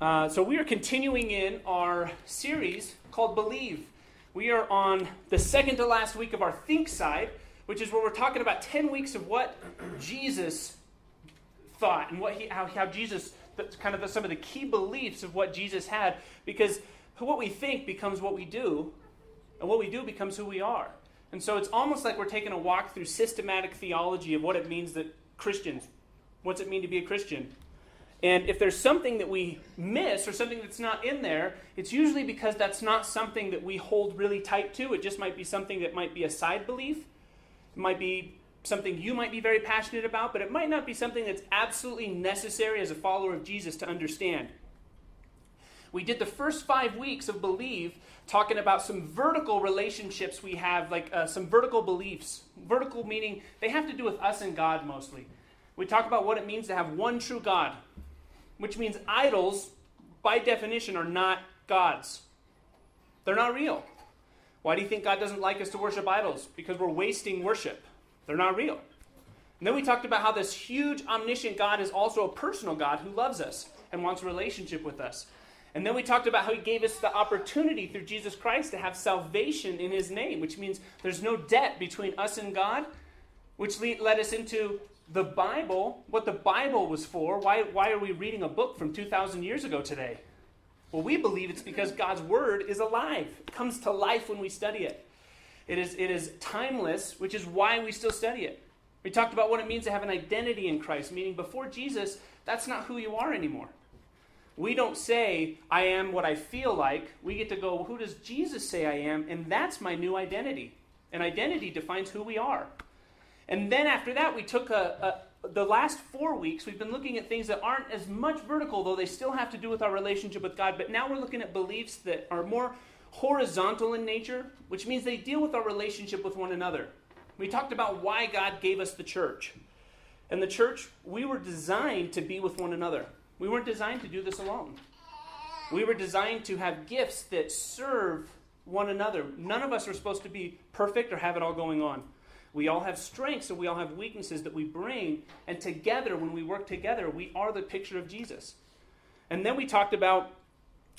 Uh, so, we are continuing in our series called Believe. We are on the second to last week of our Think side, which is where we're talking about 10 weeks of what Jesus thought and what he, how, how Jesus, kind of the, some of the key beliefs of what Jesus had, because what we think becomes what we do, and what we do becomes who we are. And so it's almost like we're taking a walk through systematic theology of what it means that Christians, what's it mean to be a Christian? And if there's something that we miss or something that's not in there, it's usually because that's not something that we hold really tight to. It just might be something that might be a side belief. It might be something you might be very passionate about, but it might not be something that's absolutely necessary as a follower of Jesus to understand. We did the first five weeks of Believe talking about some vertical relationships we have, like uh, some vertical beliefs. Vertical meaning they have to do with us and God mostly. We talk about what it means to have one true God, which means idols, by definition, are not gods. They're not real. Why do you think God doesn't like us to worship idols? Because we're wasting worship. They're not real. And then we talked about how this huge, omniscient God is also a personal God who loves us and wants a relationship with us. And then we talked about how he gave us the opportunity through Jesus Christ to have salvation in his name, which means there's no debt between us and God, which led us into the Bible, what the Bible was for. Why, why are we reading a book from 2,000 years ago today? Well, we believe it's because God's word is alive. It comes to life when we study it. It is, it is timeless, which is why we still study it. We talked about what it means to have an identity in Christ, meaning before Jesus, that's not who you are anymore. We don't say, I am what I feel like. We get to go, who does Jesus say I am? And that's my new identity. And identity defines who we are. And then after that, we took a, a, the last four weeks, we've been looking at things that aren't as much vertical, though they still have to do with our relationship with God. But now we're looking at beliefs that are more horizontal in nature, which means they deal with our relationship with one another. We talked about why God gave us the church. And the church, we were designed to be with one another. We weren't designed to do this alone. We were designed to have gifts that serve one another. None of us are supposed to be perfect or have it all going on. We all have strengths and we all have weaknesses that we bring, and together, when we work together, we are the picture of Jesus. And then we talked about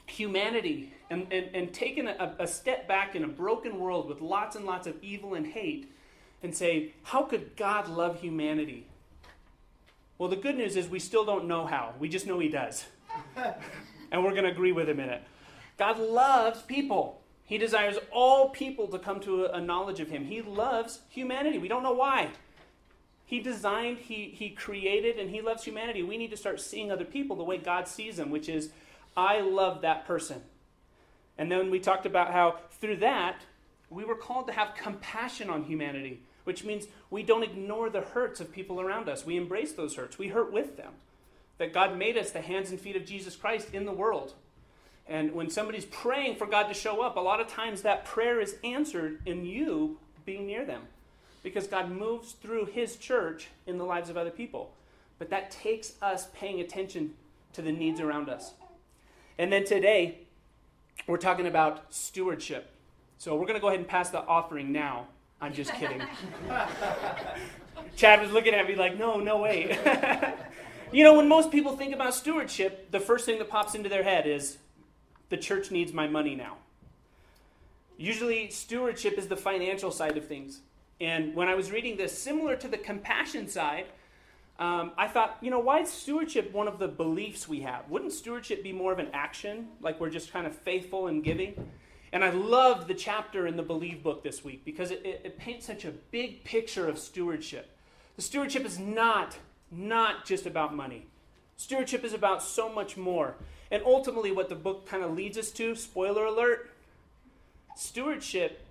humanity and, and, and taking a, a step back in a broken world with lots and lots of evil and hate and say, how could God love humanity? Well, the good news is we still don't know how. We just know He does. and we're going to agree with Him in it. God loves people. He desires all people to come to a, knowledge of Him. He loves humanity. We don't know why. He designed, he, he created, and He loves humanity. We need to start seeing other people the way God sees them, which is, I love that person. And then we talked about how through that, we were called to have compassion on humanity which means we don't ignore the hurts of people around us. We embrace those hurts, we hurt with them. That God made us the hands and feet of Jesus Christ in the world. And when somebody's praying for God to show up, a lot of times that prayer is answered in you being near them. Because God moves through His church in the lives of other people. But that takes us paying attention to the needs around us. And then today, we're talking about stewardship. So we're going to go ahead and pass the offering now. I'm just kidding. Chad was looking at me like, no, no way. you know, when most people think about stewardship, the first thing that pops into their head is the church needs my money now. Usually, stewardship is the financial side of things. And when I was reading this, similar to the compassion side, um, I thought, you know, why is stewardship one of the beliefs we have? Wouldn't stewardship be more of an action, like we're just kind of faithful and giving? And I loved the chapter in the Believe book this week because it, it, it, paints such a big picture of stewardship. The stewardship is not, not just about money. Stewardship is about so much more. And ultimately, what the book kind of leads us to, spoiler alert, stewardship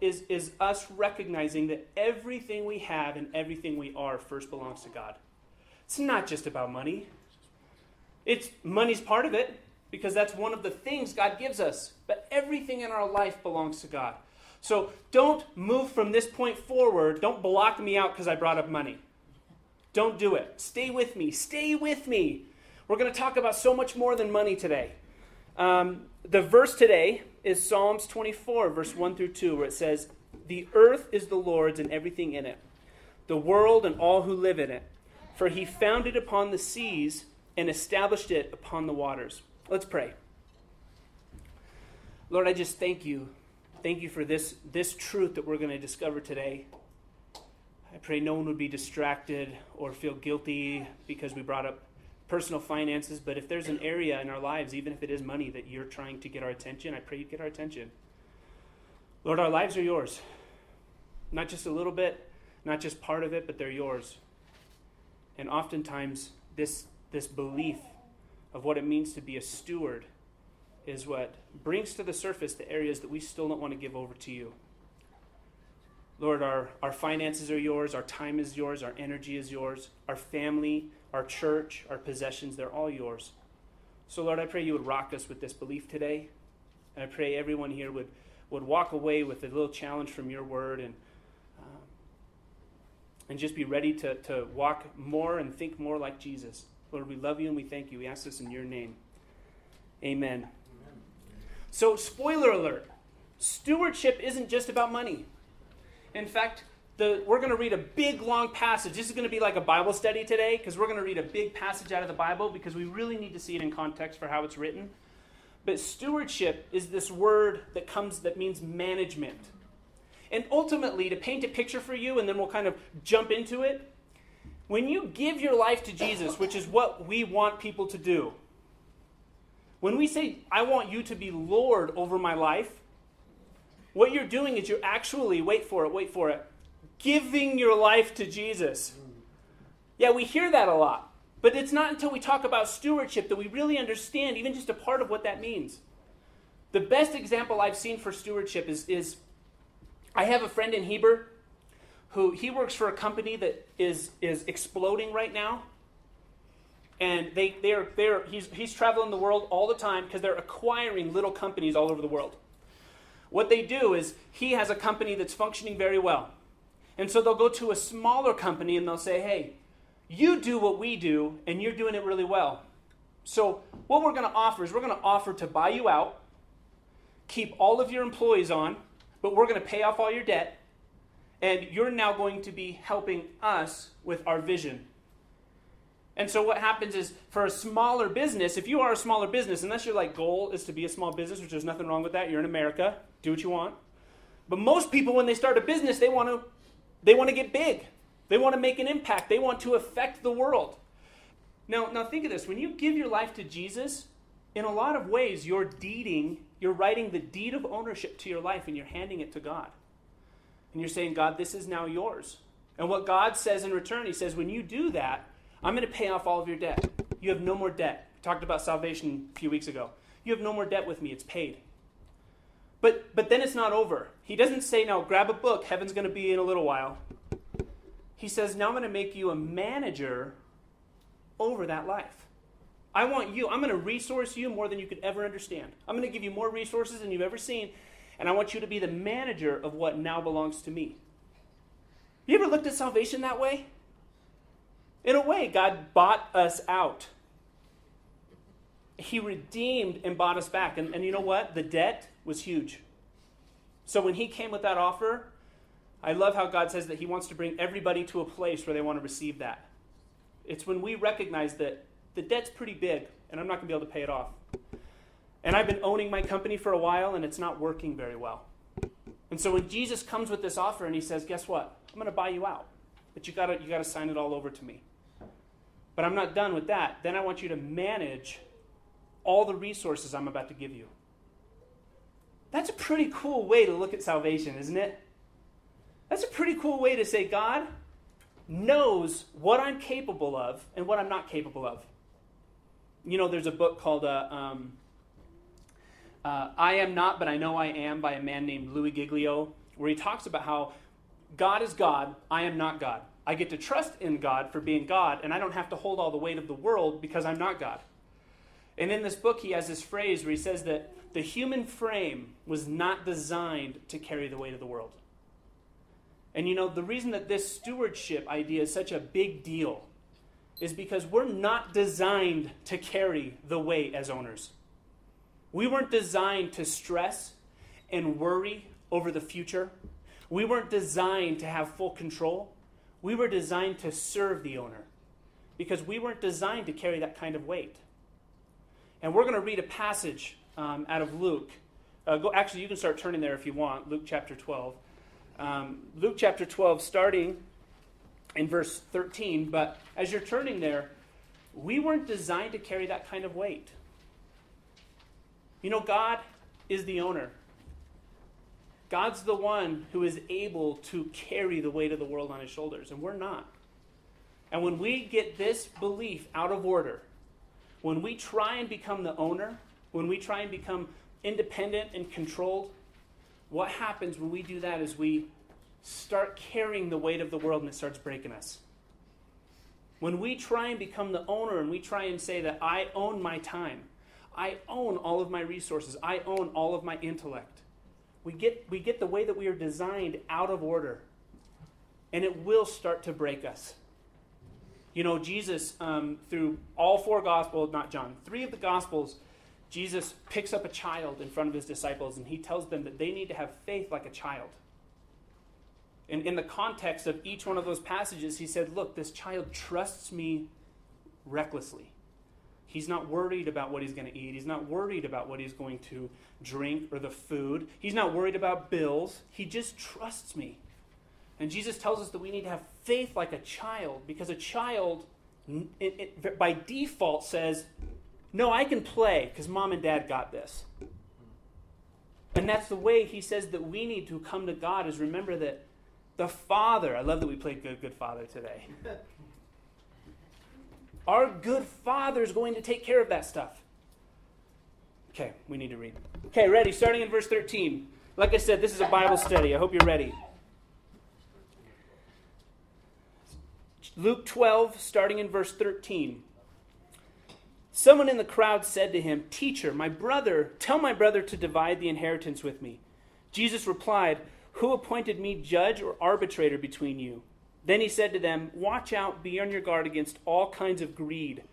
is, is us recognizing that everything we have and everything we are first belongs to God. It's not just about money. It's money's part of it because that's one of the things God gives us. But everything in our life belongs to God. So don't move from this point forward. Don't block me out because I brought up money. Don't do it. Stay with me. Stay with me. We're going to talk about so much more than money today. Um, the verse today is Psalms 24, verse 1 through 2, where it says, The earth is the Lord's and everything in it, the world and all who live in it. For he founded upon the seas and established it upon the waters. Let's pray. Lord, I just thank you. Thank you for this, this truth that we're going to discover today. I pray no one would be distracted or feel guilty because we brought up personal finances, but if there's an area in our lives, even if it is money, that you're trying to get our attention, I pray you get our attention. Lord, our lives are yours. Not just a little bit, not just part of it, but they're yours. And oftentimes, this, this belief of what it means to be a steward is what brings to the surface the areas that we still don't want to give over to you. Lord, our, our finances are yours, our time is yours, our energy is yours, our family, our church, our possessions, they're all yours. So, Lord, I pray you would rock us with this belief today. And I pray everyone here would, would walk away with a little challenge from your word and, um, and just be ready to, to walk more and think more like Jesus. Lord, we love you and we thank you. We ask this in your name. Amen. Amen. So, spoiler alert stewardship isn't just about money. In fact, the, we're going to read a big, long passage. This is going to be like a Bible study today because we're going to read a big passage out of the Bible because we really need to see it in context for how it's written. But stewardship is this word that comes that means management. And ultimately, to paint a picture for you, and then we'll kind of jump into it, when you give your life to Jesus, which is what we want people to do, when we say, I want you to be Lord over my life, what you're doing is you're actually, wait for it, wait for it, giving your life to Jesus. Yeah, we hear that a lot. But it's not until we talk about stewardship that we really understand even just a part of what that means. The best example I've seen for stewardship is, is I have a friend in Heber who he works for a company that is, is exploding right now. And they, they're, they're, he's, he's traveling the world all the time because they're acquiring little companies all over the world. What they do is he has a company that's functioning very well. And so they'll go to a smaller company and they'll say, hey, you do what we do, and you're doing it really well. So, what we're going to offer is we're going to offer to buy you out, keep all of your employees on, but we're going to pay off all your debt, and you're now going to be helping us with our vision. And so what happens is for a smaller business, if you are a smaller business, unless your like goal is to be a small business, which there's nothing wrong with that, you're in America, do what you want. But most people when they start a business, they want to they want to get big. They want to make an impact. They want to affect the world. Now, now think of this. When you give your life to Jesus, in a lot of ways you're deeding, you're writing the deed of ownership to your life and you're handing it to God. And you're saying, God, this is now yours. And what God says in return, He says, when you do that, I'm going to pay off all of your debt. You have no more debt. We talked about salvation a few weeks ago. You have no more debt with me. It's paid. But, but then it's not over. He doesn't say, now grab a book. Heaven's going to be in a little while. He says, now I'm going to make you a manager over that life. I want you, I'm going to resource you more than you could ever understand. I'm going to give you more resources than you've ever seen. And I want you to be the manager of what now belongs to me. You ever looked at salvation that way? In a way, God bought us out. He redeemed and bought us back. And, and you know what? The debt was huge. So when He came with that offer, I love how God says that He wants to bring everybody to a place where they want to receive that. It's when we recognize that the debt's pretty big and I'm not going to be able to pay it off. And I've been owning my company for a while and it's not working very well. And so when Jesus comes with this offer and he says, Guess what? I'm going to buy you out. But you got you got to sign it all over to me. But I'm not done with that. Then I want you to manage all the resources I'm about to give you. That's a pretty cool way to look at salvation, isn't it? That's a pretty cool way to say God knows what I'm capable of and what I'm not capable of. You know, there's a book called uh, um, uh, I Am Not, But I Know I Am by a man named Louie Giglio, where he talks about how God is God, I am not God. I get to trust in God for being God, and I don't have to hold all the weight of the world because I'm not God. And in this book, he has this phrase where he says that the human frame was not designed to carry the weight of the world. And you know, the reason that this stewardship idea is such a big deal is because we're not designed to carry the weight as owners. We weren't designed to stress and worry over the future. We weren't designed to have full control. We were designed to serve the owner because we weren't designed to carry that kind of weight. And we're going to read a passage um, out of Luke. Uh, go, actually, you can start turning there if you want, Luke chapter 12. Um, Luke chapter 12, starting in verse 13. But as you're turning there, we weren't designed to carry that kind of weight. You know, God is the owner. God's the one who is able to carry the weight of the world on his shoulders, and we're not. And when we get this belief out of order, when we try and become the owner, when we try and become independent and controlled, what happens when we do that is we start carrying the weight of the world and it starts breaking us. When we try and become the owner and we try and say that I own my time, I own all of my resources, I own all of my intellect, we get, we get the way that we are designed out of order. And it will start to break us. You know, Jesus, um, through all four Gospels, not John, three of the Gospels, Jesus picks up a child in front of his disciples and he tells them that they need to have faith like a child. And in the context of each one of those passages, he said, Look, this child trusts me recklessly. He's not worried about what he's going to eat. He's not worried about what he's going to drink or the food. He's not worried about bills. He just trusts me. And Jesus tells us that we need to have faith like a child because a child, it, it, by default, says, No, I can play because mom and dad got this. And that's the way he says that we need to come to God is remember that the Father, I love that we played Good, Good Father today. Our good Father is going to take care of that stuff. Okay, we need to read. Okay, ready? Starting in verse 13. Like I said, this is a Bible study. I hope you're ready. Luke 12, starting in verse 13. Someone in the crowd said to him, Teacher, my brother, tell my brother to divide the inheritance with me. Jesus replied, Who appointed me judge or arbitrator between you? Then he said to them, Watch out, be on your guard against all kinds of greed.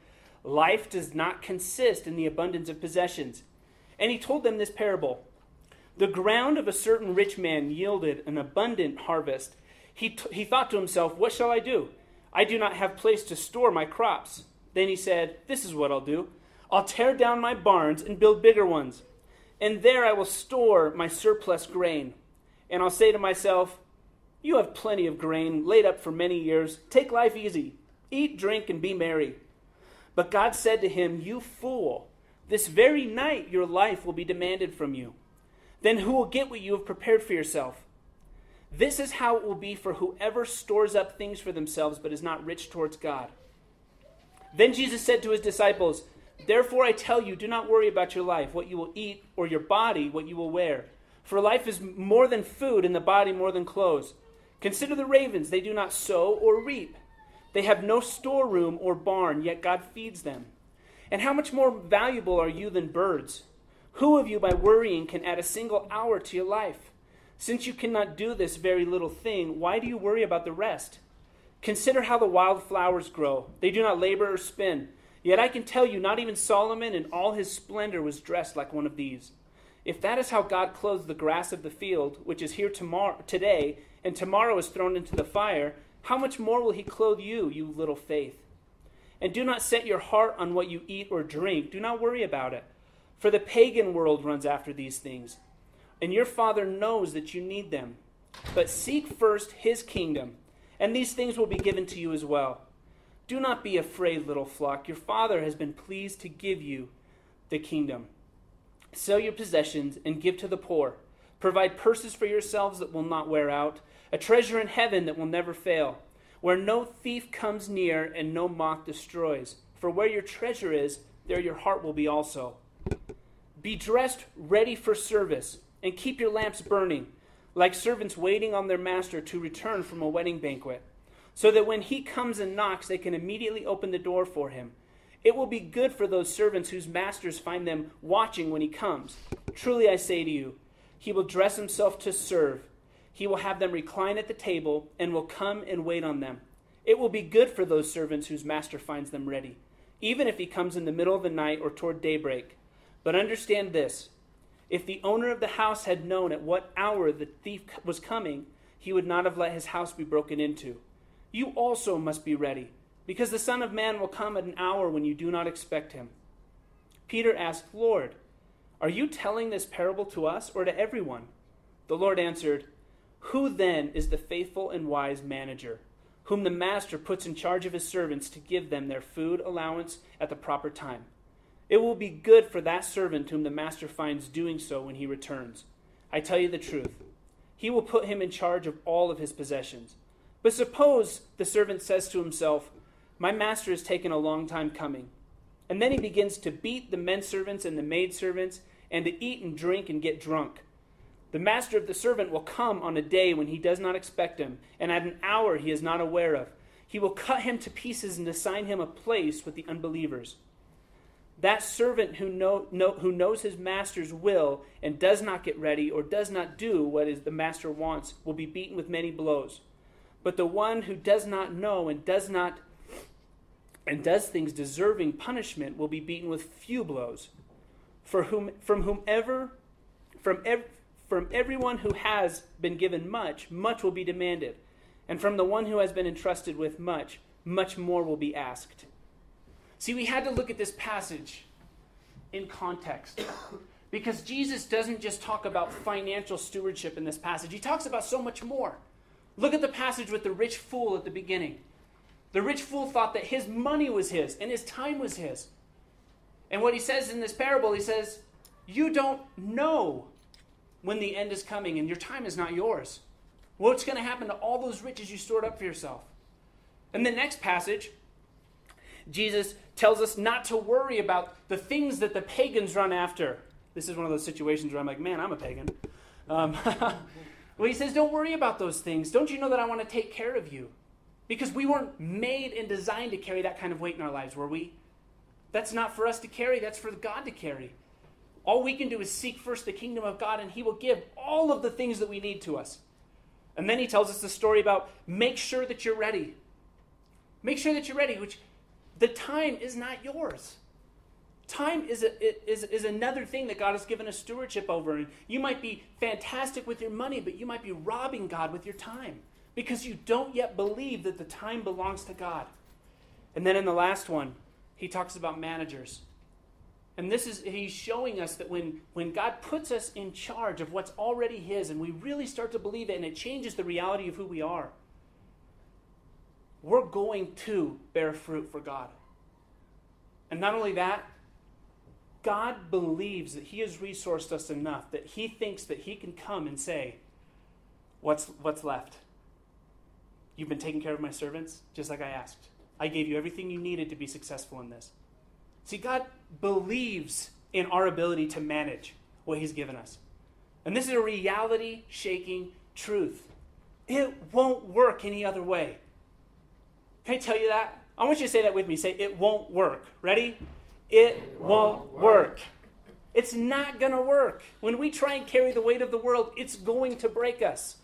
Life does not consist in the abundance of possessions. And he told them this parable The ground of a certain rich man yielded an abundant harvest. He, t- he thought to himself, What shall I do? I do not have place to store my crops. Then he said, This is what I'll do I'll tear down my barns and build bigger ones. And there I will store my surplus grain. And I'll say to myself, you have plenty of grain laid up for many years. Take life easy. Eat, drink, and be merry. But God said to him, You fool, this very night your life will be demanded from you. Then who will get what you have prepared for yourself? This is how it will be for whoever stores up things for themselves but is not rich towards God. Then Jesus said to his disciples, Therefore I tell you, do not worry about your life, what you will eat, or your body, what you will wear. For life is more than food, and the body more than clothes. Consider the ravens, they do not sow or reap. They have no storeroom or barn, yet God feeds them. And how much more valuable are you than birds? Who of you, by worrying, can add a single hour to your life? Since you cannot do this very little thing, why do you worry about the rest? Consider how the wild flowers grow. They do not labor or spin. Yet I can tell you, not even Solomon in all his splendor was dressed like one of these. If that is how God clothes the grass of the field, which is here tomorrow, today and tomorrow is thrown into the fire, how much more will he clothe you, you little faith? And do not set your heart on what you eat or drink. Do not worry about it. For the pagan world runs after these things. And your Father knows that you need them. But seek first his kingdom, and these things will be given to you as well. Do not be afraid, little flock. Your Father has been pleased to give you the kingdom. Sell your possessions and give to the poor. Provide purses for yourselves that will not wear out a treasure in heaven that will never fail, where no thief comes near and no moth destroys. For where your treasure is, there your heart will be also. Be dressed ready for service, and keep your lamps burning, like servants waiting on their master to return from a wedding banquet, so that when he comes and knocks, they can immediately open the door for him. It will be good for those servants whose masters find them watching when he comes. Truly I say to you, he will dress himself to serve he will have them recline at the table and will come and wait on them. It will be good for those servants whose master finds them ready, even if he comes in the middle of the night or toward daybreak. But understand this if the owner of the house had known at what hour the thief was coming, he would not have let his house be broken into. You also must be ready, because the Son of Man will come at an hour when you do not expect him. Peter asked, Lord, are you telling this parable to us or to everyone? The Lord answered, Who then is the faithful and wise manager, whom the master puts in charge of his servants to give them their food allowance at the proper time? It will be good for that servant whom the master finds doing so when he returns. I tell you the truth. He will put him in charge of all of his possessions. But suppose the servant says to himself, My master has taken a long time coming and then he begins to beat the men servants and the maid servants, and to eat and drink and get drunk. The master of the servant will come on a day when he does not expect him, and at an hour he is not aware of. He will cut him to pieces and assign him a place with the unbelievers. That servant who, know, know, who knows his master's will and does not get ready or does not do what is the master wants will be beaten with many blows. But the one who does not know and does not and does things deserving punishment will be beaten with few blows. For whom, from whomever, from, ev- from everyone who has been given much, much will be demanded. And from the one who has been entrusted with much, much more will be asked. See, we had to look at this passage in context. Because Jesus doesn't just talk about financial stewardship in this passage, he talks about so much more. Look at the passage with the rich fool at the beginning. The rich fool thought that his money was his and his time was his. And what he says in this parable, he says, You don't know when the end is coming and your time is not yours. What's going to happen to all those riches you stored up for yourself? In the next passage, Jesus tells us not to worry about the things that the pagans run after. This is one of those situations where I'm like, man, I'm a pagan. Um, well, he says, don't worry about those things. Don't you know that I want to take care of you? Because we weren't made and designed to carry that kind of weight in our lives, were we? That's not for us to carry, that's for God to carry. All we can do is seek first the kingdom of God, and He will give all of the things that we need to us. And then He tells us the story about make sure that you're ready. Make sure that you're ready, which the time is not yours. Time is, a, is, is another thing that God has given us stewardship over. And you might be fantastic with your money, but you might be robbing God with your time because you don't yet believe that the time belongs to God. And then in the last one, he talks about managers. And this is, he's showing us that when, when God puts us in charge of what's already His and we really start to believe it and it changes the reality of who we are, we're going to bear fruit for God. And not only that, God believes that He has resourced us enough that He thinks that He can come and say, What's, what's left? You've been taking care of my servants, just like I asked. I gave you everything you needed to be successful in this. See, God believes in our ability to manage what He's given us. And this is a reality shaking truth. It won't work any other way. Can I tell you that? I want you to say that with me. Say, it won't work. Ready? It, won't, work. work. It's not going to work. When we try and carry the weight of the world, it's going to break us.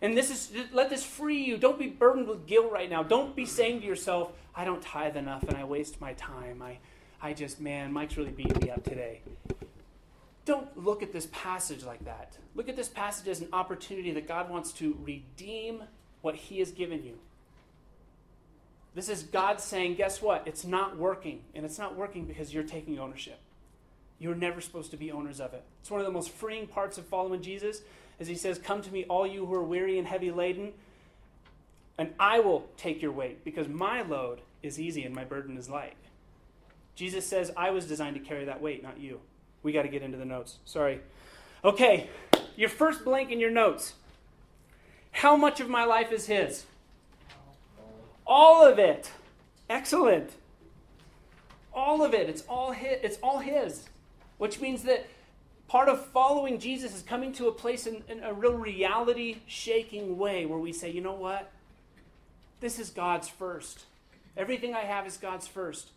And this is let this free you. Don't be burdened with guilt right now. Don't be saying to yourself, I don't tithe enough and I waste my time. I I just man, Mike's really beating me up today. Don't look at this passage like that. Look at this passage as an opportunity that God wants to redeem what he has given you. This is God saying, guess what? It's not working. And it's not working because you're taking ownership. You're never supposed to be owners of it. It's one of the most freeing parts of following Jesus as he says, Come to me, all you who are weary and heavy laden, and I will take your weight, because my load is easy and my burden is light. Jesus says, I was designed to carry that weight, not you. We got to get into the notes. Sorry. Okay, your first blank in your notes. How much of my life is His? All of it. Excellent. All of it. It's all his. It's all His. Which means that Part of following Jesus is coming to a place in, in a real reality shaking way where we say, you know what? This is God's first. Everything I have is God's first.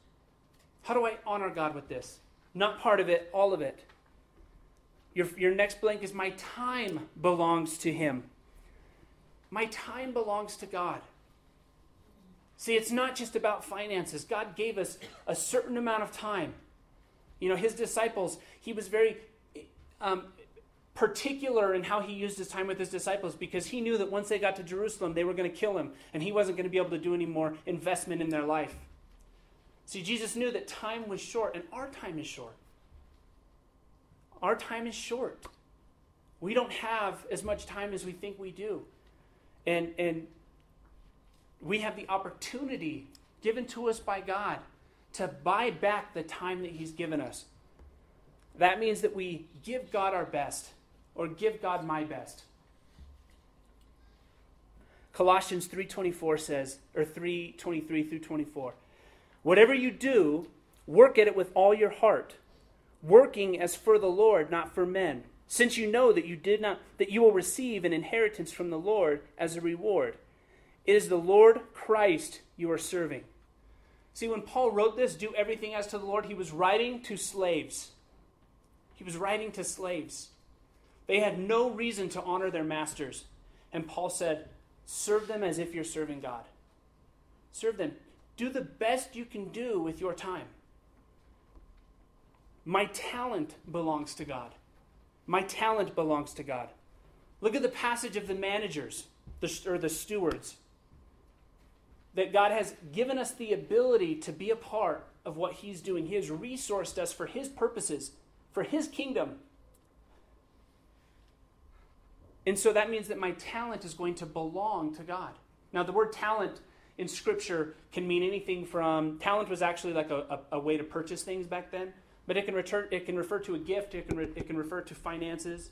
How do I honor God with this? Not part of it, all of it. Your, your next blank is my time belongs to Him. My time belongs to God. See, it's not just about finances. God gave us a certain amount of time. You know, his disciples, he was very um, particular in how he used his time with his disciples because he knew that once they got to Jerusalem, they were going to kill him, and he wasn't going to be able to do any more investment in their life. See, Jesus knew that time was short, and our time is short. Our time is short. We don't have as much time as we think we do. And, and we have the opportunity given to us by God to buy back the time that He's given us. That means that we give God our best, or give God my best. Colossians 3:24 says or 3:23 through 24. Whatever you do, work at it with all your heart, working as for the Lord, not for men, since you know that you did not that you will receive an inheritance from the Lord as a reward. It is the Lord Christ you are serving. See, when Paul wrote this, do everything as to the Lord, he was writing to slaves. He was writing to slaves. They had no reason to honor their masters. And Paul said, serve them as if you're serving God. Serve them. Do the best you can do with your time. My talent belongs to God. My talent belongs to God. Look at the passage of the managers the, or the stewards. That God has given us the ability to be a part of what He's doing. He has resourced us for His purposes, for His kingdom. And so that means that my talent is going to belong to God. Now, the word talent in Scripture can mean anything from talent was actually like a, a, a way to purchase things back then, but it can, return, it can refer to a gift, it can, re, it can refer to finances.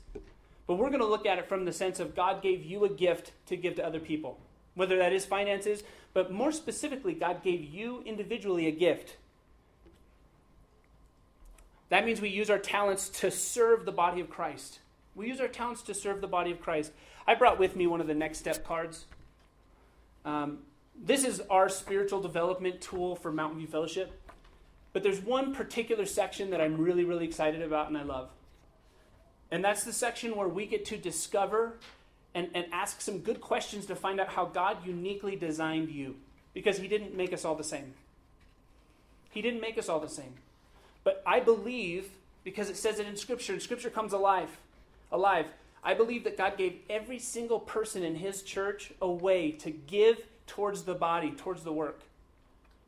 But we're going to look at it from the sense of God gave you a gift to give to other people, whether that is finances, but more specifically, God gave you individually a gift. That means we use our talents to serve the body of Christ. We use our talents to serve the body of Christ. I brought with me one of the next step cards. Um, this is our spiritual development tool for Mountain View Fellowship. But there's one particular section that I'm really, really excited about and I love. And that's the section where we get to discover and, and ask some good questions to find out how God uniquely designed you. Because He didn't make us all the same. He didn't make us all the same. But I believe, because it says it in Scripture, and Scripture comes alive, alive. I believe that God gave every single person in His church a way to give towards the body, towards the work.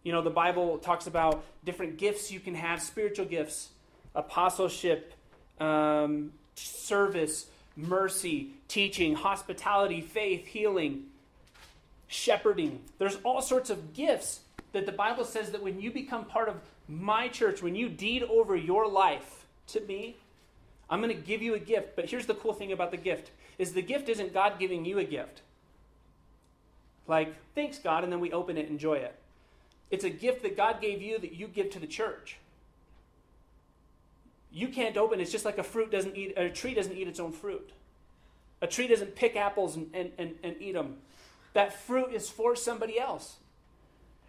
You know, the Bible talks about different gifts you can have spiritual gifts, apostleship, um, service, mercy, teaching, hospitality, faith, healing, shepherding. There's all sorts of gifts that the Bible says that when you become part of my church, when you deed over your life to me, I'm going to give you a gift. But here's the cool thing about the gift is the gift isn't God giving you a gift. Like, thanks, God, and then we open it, enjoy it. It's a gift that God gave you that you give to the church. You can't open it's just like a fruit doesn't eat a tree doesn't eat its own fruit. A tree doesn't pick apples and, and, and, and eat them. That fruit is for somebody else.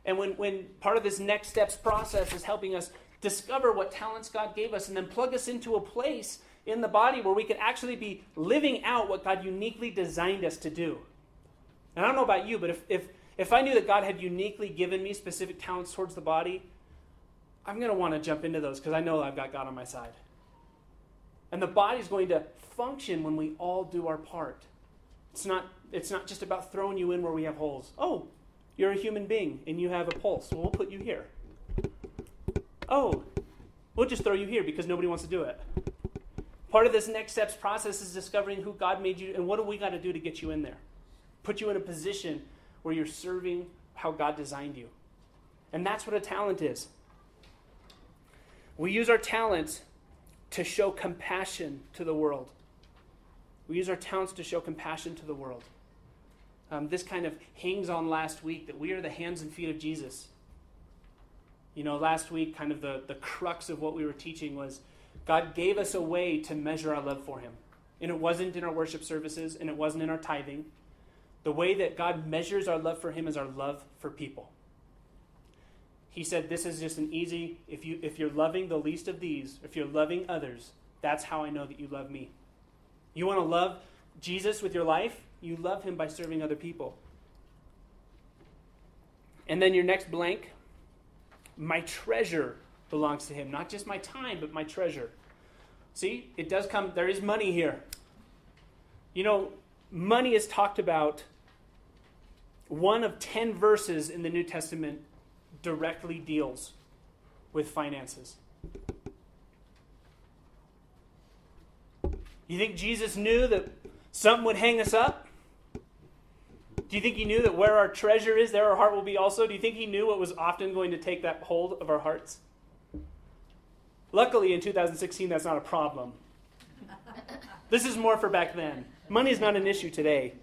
And when, when part of this next steps process is helping us discover what talents God gave us and then plug us into a place in the body where we can actually be living out what God uniquely designed us to do. And I don't know about you, but if, if, if I knew that God had uniquely given me specific talents towards the body, I'm going to want to jump into those because I know I've got God on my side. And the body's going to function when we all do our part. It's not, it's not just about throwing you in where we have holes. Oh, you're a human being and you have a pulse. Well, we'll put you here. Oh, we'll just throw you here because nobody wants to do it. Part of this next steps process is discovering who God made you and what do we got to do to get you in there put you in a position where you're serving how God designed you. And that's what a talent is. We use our talents to show compassion to the world. We use our talents to show compassion to the world. Um, this kind of hangs on last week that we are the hands and feet of Jesus. You know, last week, kind of the, the crux of what we were teaching was God gave us a way to measure our love for Him. And it wasn't in our worship services, and it wasn't in our tithing, the way that God measures our love for him is our love for people. He said this is just an easy if you if you're loving the least of these, if you're loving others, that's how I know that you love me. You want to love Jesus with your life? You love him by serving other people. And then your next blank, my treasure belongs to him, not just my time, but my treasure. See, it does come there is money here. You know, money is talked about one of 10 verses in the New Testament directly deals with finances? You think Jesus knew that something would hang us up? Do you think he knew that where our treasure is, there our heart will be also? Do you think he knew what was often going to take that hold of our hearts? Luckily, in 2016, that's not a problem. This is more for back then. Money is not an issue today.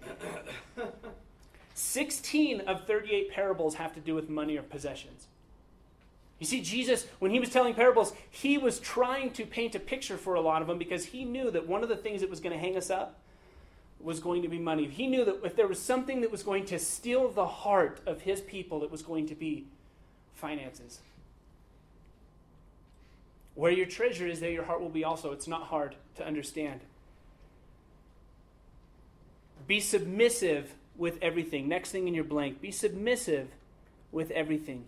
16 of 38 parables have to do with money or possessions. You see, Jesus, when he was telling parables, he was trying to paint a picture for a lot of them because he knew that one of the things that was going to hang us up was going to be money. He knew that if there was something that was going to steal the heart of his people, it was going to be finances. Where your treasure is, there your heart will be also. It's not hard to understand. Be submissive with everything. Next thing in your blank be submissive with everything.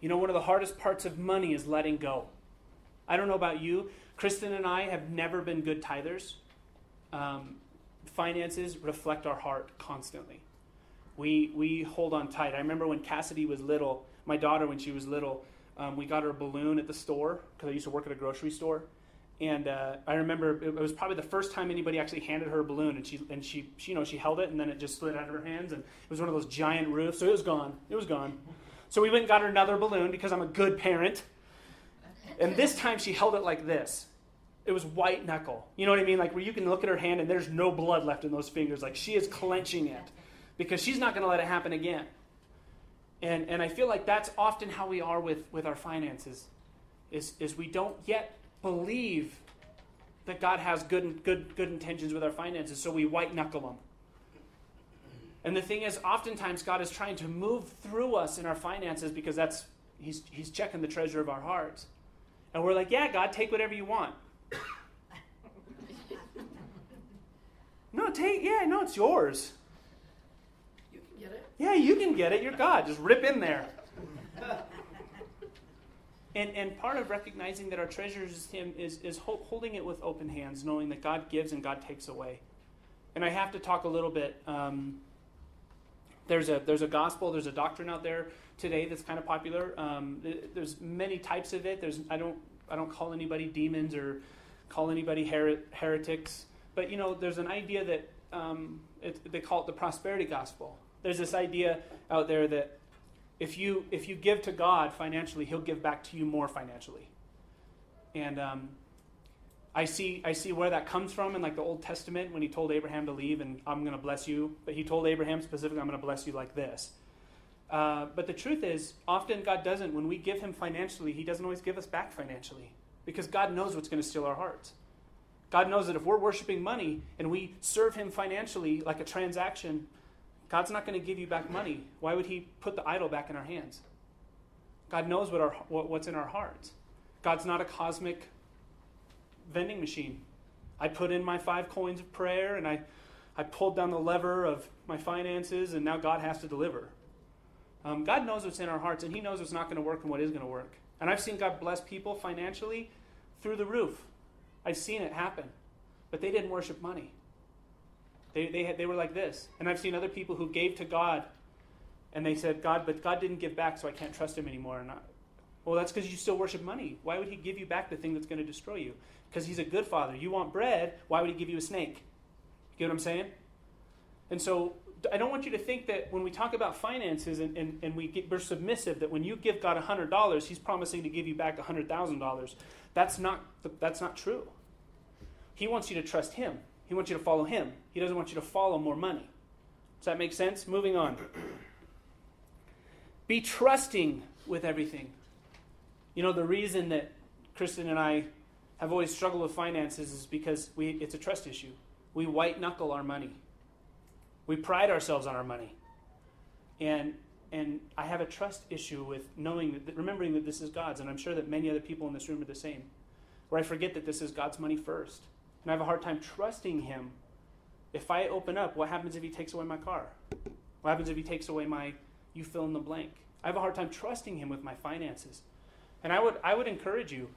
You know, one of the hardest parts of money is letting go. I don't know about you. Kristen and I have never been good tithers. Um, finances reflect our heart constantly. We, we hold on tight. I remember when Cassidy was little, my daughter, when she was little, um, we got her a balloon at the store because I used to work at a grocery store. And uh, I remember it was probably the first time anybody actually handed her a balloon, and she and she, she, you know she held it, and then it just slid out of her hands, and it was one of those giant roofs, so it was gone. It was gone. So we went and got her another balloon because I'm a good parent. And this time she held it like this. It was white knuckle. You know what I mean? Like where you can look at her hand and there's no blood left in those fingers. Like she is clenching it because she's not going to let it happen again. And, and I feel like that's often how we are with, with our finances is, is we don't yet believe that God has good, good, good intentions with our finances, so we white knuckle them. And the thing is, oftentimes God is trying to move through us in our finances because that's He's He's checking the treasure of our hearts. And we're like, yeah, God, take whatever you want. no, take yeah, no, it's yours. You can get it. Yeah, you can get it. You're God. Just rip in there. And, and part of recognizing that our treasure is Him is, is holding it with open hands, knowing that God gives and God takes away. And I have to talk a little bit. Um, there's a there's a gospel, there's a doctrine out there today that's kind of popular. Um, there's many types of it. There's I don't I don't call anybody demons or call anybody her- heretics, but you know there's an idea that um, it, they call it the prosperity gospel. There's this idea out there that if you if you give to God financially, He'll give back to you more financially. And um, I see I see where that comes from in like the Old Testament when he told Abraham to leave and I'm going to bless you, but he told Abraham specifically, I'm going to bless you like this. Uh, but the truth is, often God doesn't. When we give Him financially, He doesn't always give us back financially because God knows what's going to steal our hearts. God knows that if we're worshiping money and we serve Him financially like a transaction, God's not going to give you back money. Why would He put the idol back in our hands? God knows what our, what, what's in our hearts. God's not a cosmic vending machine. I put in my five coins of prayer and I, I pulled down the lever of my finances, and now God has to deliver. Um, God knows what's in our hearts, and He knows what's not going to work and what is going to work. And I've seen God bless people financially through the roof. I've seen it happen. But they didn't worship money. They, they, had, they were like this. And I've seen other people who gave to God, and they said, God, but God didn't give back, so I can't trust Him anymore. And I, well, that's because you still worship money. Why would He give you back the thing that's going to destroy you? because he's a good father. You want bread, why would he give you a snake? You get what I'm saying? And so I don't want you to think that when we talk about finances and, and, and we get, we're submissive, that when you give God $100, he's promising to give you back $100,000. That's not, that's not true. He wants you to trust him. He wants you to follow him. He doesn't want you to follow more money. Does that make sense? Moving on. Be trusting with everything. You know, the reason that Kristen and I have always struggled with finances is because we, it's a trust issue. We white knuckle our money. We pride ourselves on our money. And, and I have a trust issue with knowing that, remembering that this is God's, and I'm sure that many other people in this room are the same, where I forget that this is God's money first. And I have a hard time trusting Him. If I open up, what happens if He takes away my car? What happens if He takes away my, you fill in the blank? I have a hard time trusting Him with my finances. And I would, I would encourage you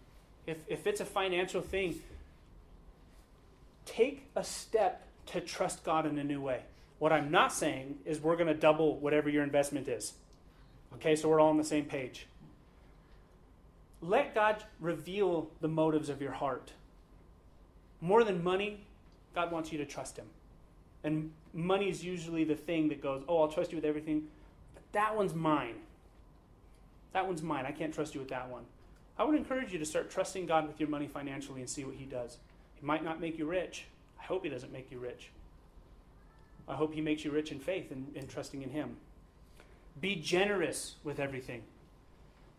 if, if it's a financial thing, take a step to trust God in a new way. What I'm not saying is we're going to double whatever your investment is. Okay, so we're all on the same page. let God reveal the motives of your heart. More than money, God wants you to trust Him. And money is usually the thing that goes, oh, I'll trust you with everything. But that one's mine. That one's mine. I can't trust you with that one. I would encourage you to start trusting God with your money financially and see what He does. He might not make you rich. I hope He doesn't make you rich. I hope He makes you rich in faith and, and trusting in Him. Be generous with everything.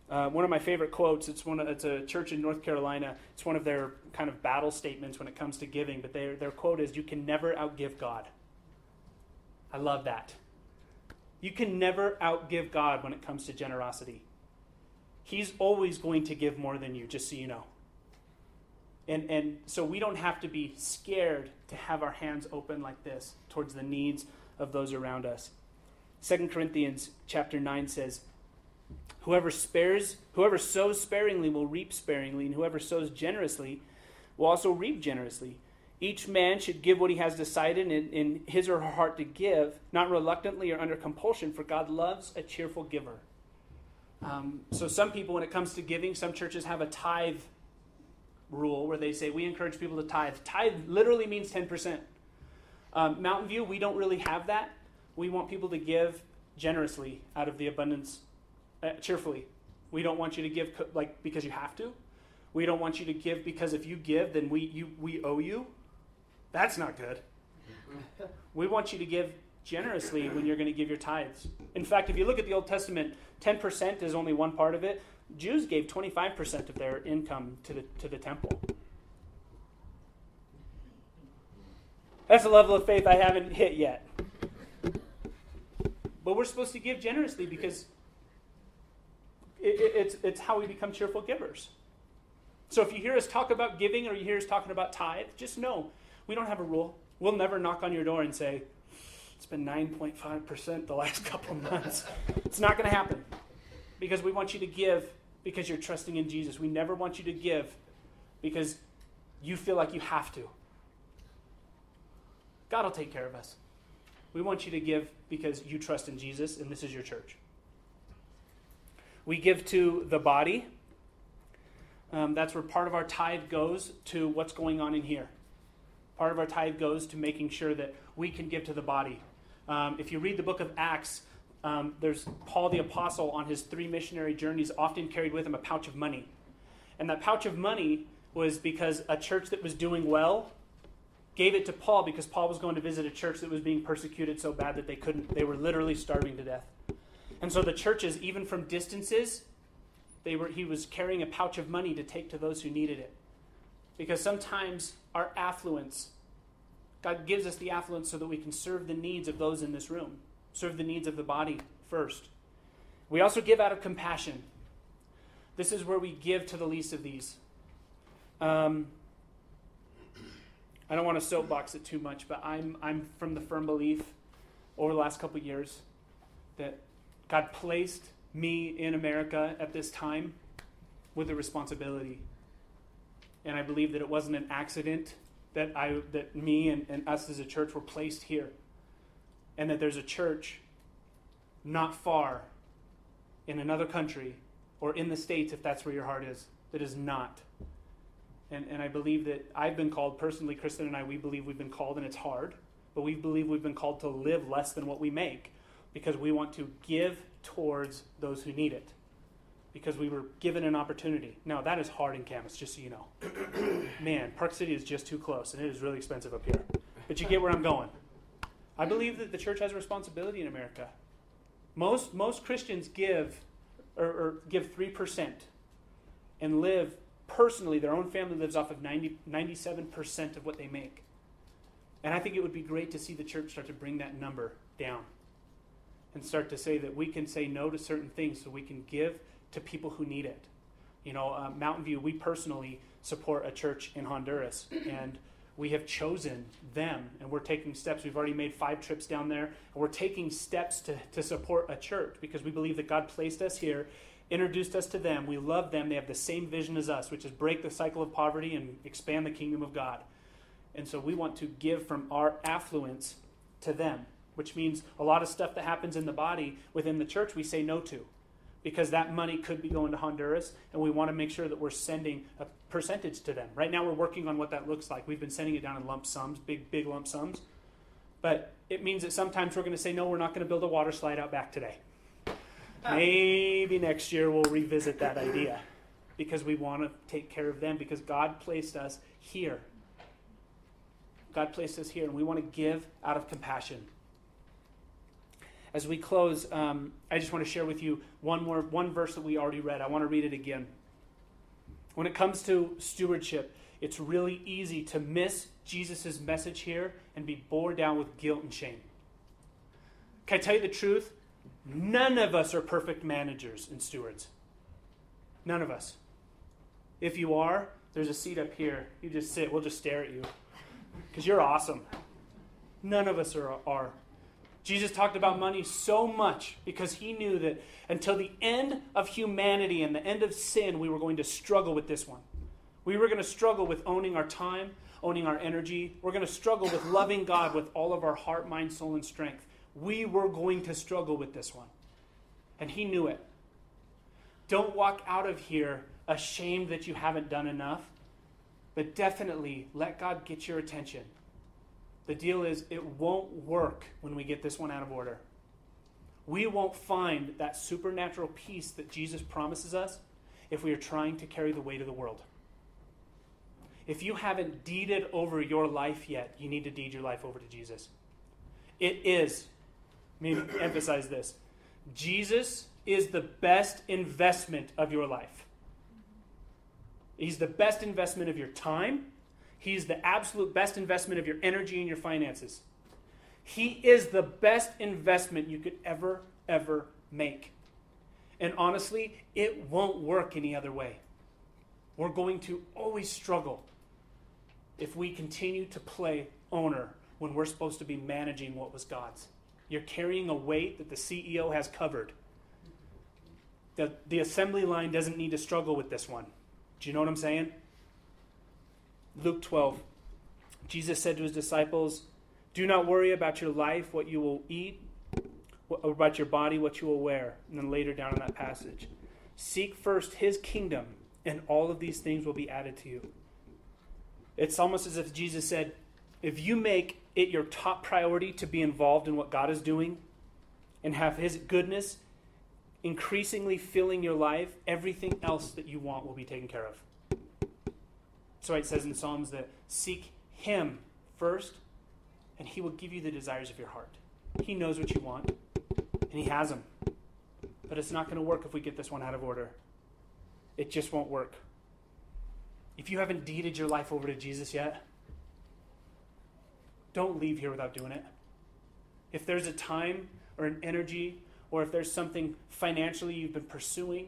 Uh, one of my favorite quotes. It's one. Of, it's a church in North Carolina. It's one of their kind of battle statements when it comes to giving. But their their quote is, "You can never outgive God." I love that. You can never outgive God when it comes to generosity. He's always going to give more than you, just so you know. And, and so we don't have to be scared to have our hands open like this towards the needs of those around us. 2 Corinthians chapter 9 says, Whoever spares, whoever sows sparingly will reap sparingly, and whoever sows generously will also reap generously. Each man should give what he has decided in, in his or her heart to give, not reluctantly or under compulsion, for God loves a cheerful giver. Um, so, some people, when it comes to giving, some churches have a tithe rule where they say we encourage people to tithe. Tithe literally means 10%. Um, Mountain View, we don't really have that. We want people to give generously out of the abundance, uh, cheerfully. We don't want you to give like because you have to. We don't want you to give because if you give, then we you we owe you. That's not good. we want you to give generously when you're going to give your tithes. In fact, if you look at the Old Testament, 10% is only one part of it. Jews gave 25% of their income to the, to the temple. That's a level of faith I haven't hit yet. But we're supposed to give generously because it, it, it's, it's how we become cheerful givers. So if you hear us talk about giving or you hear us talking about tithe, just know we don't have a rule. We'll never knock on your door and say, it's been 9.5% the last couple months. it's not going to happen because we want you to give because you're trusting in Jesus. We never want you to give because you feel like you have to. God will take care of us. We want you to give because you trust in Jesus and this is your church. We give to the body. Um, that's where part of our tithe goes to what's going on in here. Part of our tithe goes to making sure that we can give to the body. Um, if you read the book of Acts, um, there's Paul the Apostle on his three missionary journeys often carried with him a pouch of money. And that pouch of money was because a church that was doing well gave it to Paul because Paul was going to visit a church that was being persecuted so bad that they couldn't, they were literally starving to death. And so the churches, even from distances, they were, he was carrying a pouch of money to take to those who needed it. Because sometimes our affluence, God gives us the affluence so that we can serve the needs of those in this room, serve the needs of the body first. We also give out of compassion. This is where we give to the least of these. Um, I don't want to soapbox it too much, but I'm, I'm from the firm belief over the last couple years that God placed me in America at this time with a responsibility and I believe that it wasn't an accident that I that me and, and us as a church were placed here. And that there's a church not far in another country or in the States, if that's where your heart is, that is not. And, and I believe that I've been called, personally, Kristen and I, we believe we've been called, and it's hard, but we believe we've been called to live less than what we make because we want to give towards those who need it because we were given an opportunity. Now, that is hard in Camas, just so you know. Man, Park City is just too close, and it is really expensive up here. But you get where I'm going. I believe that the church has a responsibility in America. Most, most Christians give or, or give 3% and live personally, their own family lives off of 90, 97% of what they make. And I think it would be great to see the church start to bring that number down and start to say that we can say no to certain things so we can give to people who need it. You know, uh, Mountain View, we personally support a church in Honduras, and we have chosen them, and we're taking steps. We've already made five trips down there, and we're taking steps to, to support a church because we believe that God placed us here, introduced us to them. We love them. They have the same vision as us, which is break the cycle of poverty and expand the kingdom of God. And so we want to give from our affluence to them, which means a lot of stuff that happens in the body within the church we say no to because that money could be going to Honduras, and we want to make sure that we're sending a percentage to them. Right now, we're working on what that looks like. We've been sending it down in lump sums, big, big lump sums. But it means that sometimes we're going to say, no, we're not going to build a water slide out back today. Maybe next year we'll revisit that idea because we want to take care of them because God placed us here. God placed us here, and we want to give out of compassion as we close, um, I just want to share with you one more one verse that we already read. I want to read it again. When it comes to stewardship, it's really easy to miss Jesus' message here and be bore down with guilt and shame. Can I tell you the truth? None of us are perfect managers and stewards. None of us. If you are, there's a seat up here. You just sit. We'll just stare at you because you're awesome. None of us are, are. Jesus talked about money so much because he knew that until the end of humanity and the end of sin, we were going to struggle with this one. We were going to struggle with owning our time, owning our energy. We're going to struggle with loving God with all of our heart, mind, soul, and strength. We were going to struggle with this one. And he knew it. Don't walk out of here ashamed that you haven't done enough, but definitely let God get your attention the deal is, it won't work when we get this one out of order. We won't find that supernatural peace that Jesus promises us if we are trying to carry the weight of the world. If you haven't deeded over your life yet, you need to deed your life over to Jesus. It is, let me emphasize this Jesus is the best investment of your life. He's the best investment of your time. He's the absolute best investment of your energy and your finances. He is the best investment you could ever, ever make. And honestly, it won't work any other way. We're going to always struggle if we continue to play owner when we're supposed to be managing what was God's. You're carrying a weight that the CEO has covered. The, the assembly line doesn't need to struggle with this one. Do you know what I'm saying? Luke 12. Jesus said to his disciples, Do not worry about your life, what you will eat, about your body, what you will wear. And then later down in that passage, seek first his kingdom, and all of these things will be added to you. It's almost as if Jesus said, If you make it your top priority to be involved in what God is doing and have his goodness increasingly filling your life, everything else that you want will be taken care of. So it says in Psalms that seek Him first, and He will give you the desires of your heart. He knows what you want, and He has them. But it's not going to work if we get this one out of order. It just won't work. If you haven't deeded your life over to Jesus yet, don't leave here without doing it. If there's a time or an energy, or if there's something financially you've been pursuing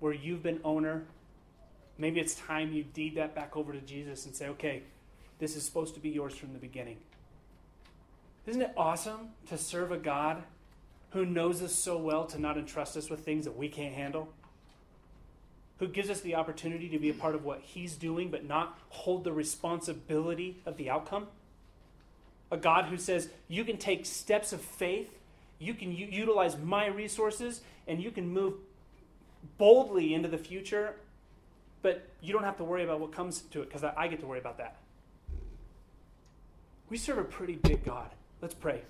where you've been owner Maybe it's time you deed that back over to Jesus and say, okay, this is supposed to be yours from the beginning. Isn't it awesome to serve a God who knows us so well to not entrust us with things that we can't handle? Who gives us the opportunity to be a part of what He's doing, but not hold the responsibility of the outcome? A God who says, you can take steps of faith, you can u- utilize my resources, and you can move boldly into the future but you don't have to worry about what comes to it because I get to worry about that. We serve a pretty big God. Let's pray.